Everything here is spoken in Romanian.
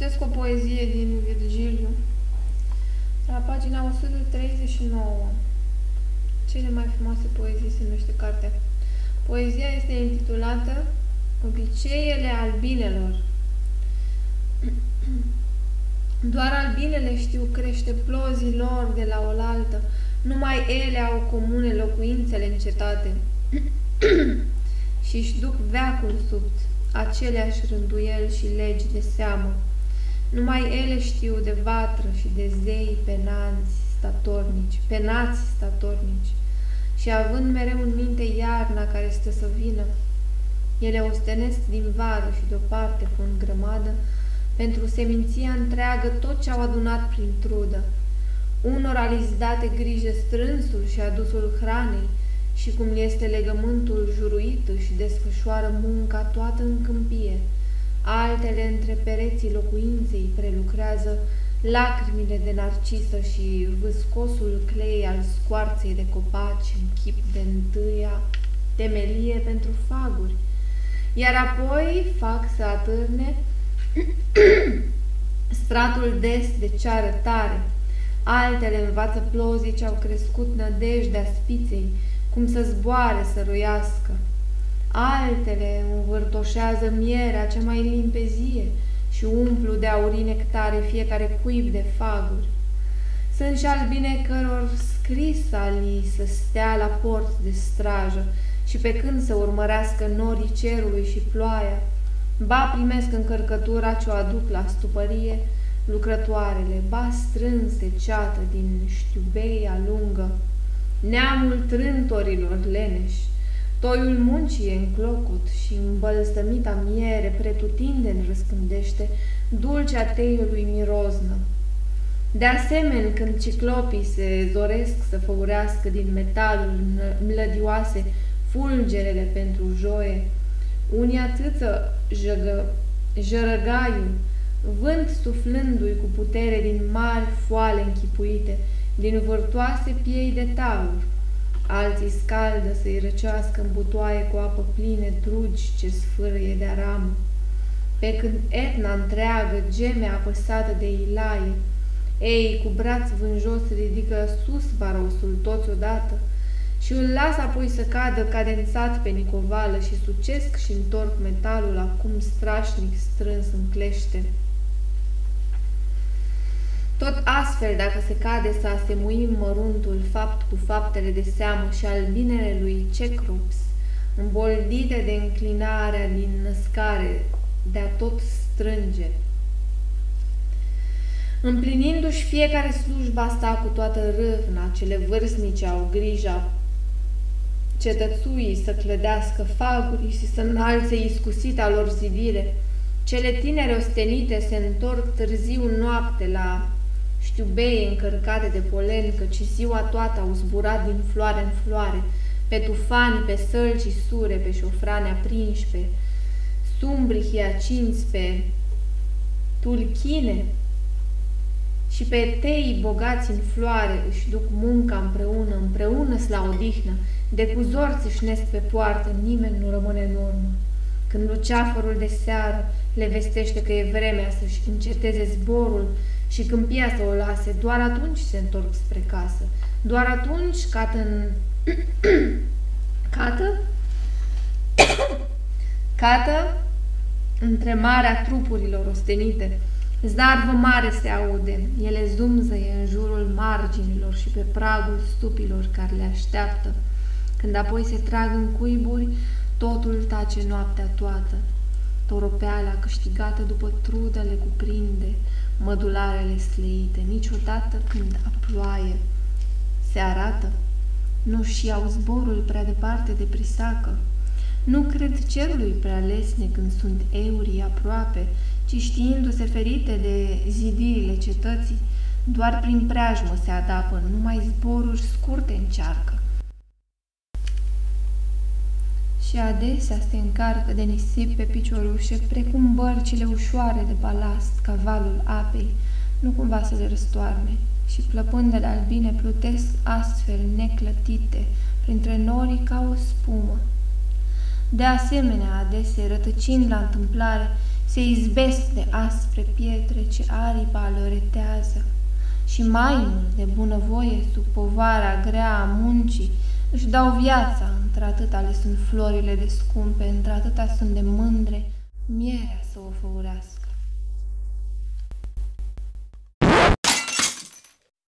citesc o poezie din Virgiliu, la pagina 139. Cele mai frumoase poezii se numește cartea. Poezia este intitulată Obiceiele albinelor. Doar albinele știu crește plozii lor de la oaltă, numai ele au comune locuințele în cetate și își duc veacul sub aceleași rânduieli și legi de seamă. Numai ele știu de vatră și de zei penanți statornici, penați statornici, și având mereu în minte iarna care stă să vină, ele ostenesc din vară și deoparte cu în grămadă, pentru seminția întreagă tot ce au adunat prin trudă. Unora li date grijă strânsul și adusul hranei, și cum este legământul juruit și desfășoară munca toată în câmpie. Altele între pereții locuinței prelucrează lacrimile de narcisă și vâscosul clei al scoarței de copaci în chip de întâia temelie pentru faguri, iar apoi fac să atârne stratul des de ceară tare. Altele învață plozii ce au crescut nădejdea spiței, cum să zboare, să roiască. Altele învârtoșează mierea cea mai limpezie și umplu de aurii nectare fiecare cuib de faguri. Sunt și albine căror scris ali să stea la port de strajă și pe când să urmărească norii cerului și ploaia, ba primesc încărcătura ce o aduc la stupărie lucrătoarele, ba strânse ceată din știubeia lungă, neamul trântorilor leneși, toiul muncii e înclocot și îmbălstămita miere pretutindeni răspândește dulcea teiului miroznă. De asemenea, când ciclopii se zoresc să făurească din metalul mlădioase fulgerele pentru joie, unii atâță jăgă, jărăgaiul, vânt suflându-i cu putere din mari foale închipuite, din vârtoase piei de taur. Alții scaldă să-i răcească în butoaie cu apă pline drugi ce sfârâie de aramă. Pe când etna întreagă geme apăsată de ilaie, ei, cu braț vânjos, ridică sus barosul toți odată și îl las apoi să cadă cadențat pe nicovală și sucesc și întorc metalul acum strașnic strâns în clește. Tot astfel, dacă se cade să asemuim măruntul fapt cu faptele de seamă și albinele lui Cecrops, îmboldite de înclinarea din născare, de-a tot strânge, Împlinindu-și fiecare slujba asta cu toată râvna, cele vârstnice au grija cetățuii să clădească faguri și să înalțe iscusita lor zidire. Cele tinere ostenite se întorc târziu noapte la știubeie încărcate de polen, căci ziua toată au zburat din floare în floare, pe tufani, pe sălci și sure, pe șofrane aprinși, pe sumbri hiacinți, pe tulchine și pe tei bogați în floare își duc munca împreună, împreună la odihnă, de cu zor țâșnesc pe poartă, nimeni nu rămâne în urmă. Când luceafărul de seară le vestește că e vremea să-și înceteze zborul, și câmpia să o lase, doar atunci se întorc spre casă. Doar atunci cată în... cată? cată între marea trupurilor ostenite. Zarvă mare se aude, ele zumzăie în jurul marginilor și pe pragul stupilor care le așteaptă. Când apoi se trag în cuiburi, totul tace noaptea toată. Toropeala câștigată după trudă le cuprinde, mădularele sleite, niciodată când aploaie se arată, nu-și iau zborul prea departe de prisacă, nu cred cerului prea lesne când sunt eurii aproape, ci știindu-se ferite de zidirile cetății, doar prin preajmă se adapă, numai zboruri scurte încearcă. Și adesea se încarcă de nisip pe piciorușe, precum bărcile ușoare de balast, cavalul apei, nu cumva să le răstoarne, și plăpândele albine plutesc astfel neclătite, printre norii ca o spumă. De asemenea, adesea, rătăcind la întâmplare, se izbesc de aspre pietre ce aripa loretează și mai mult de bunăvoie sub povara grea a muncii își dau viața, într-atâta le sunt florile de scumpe, într-atâta sunt de mândre, mierea să o făurească.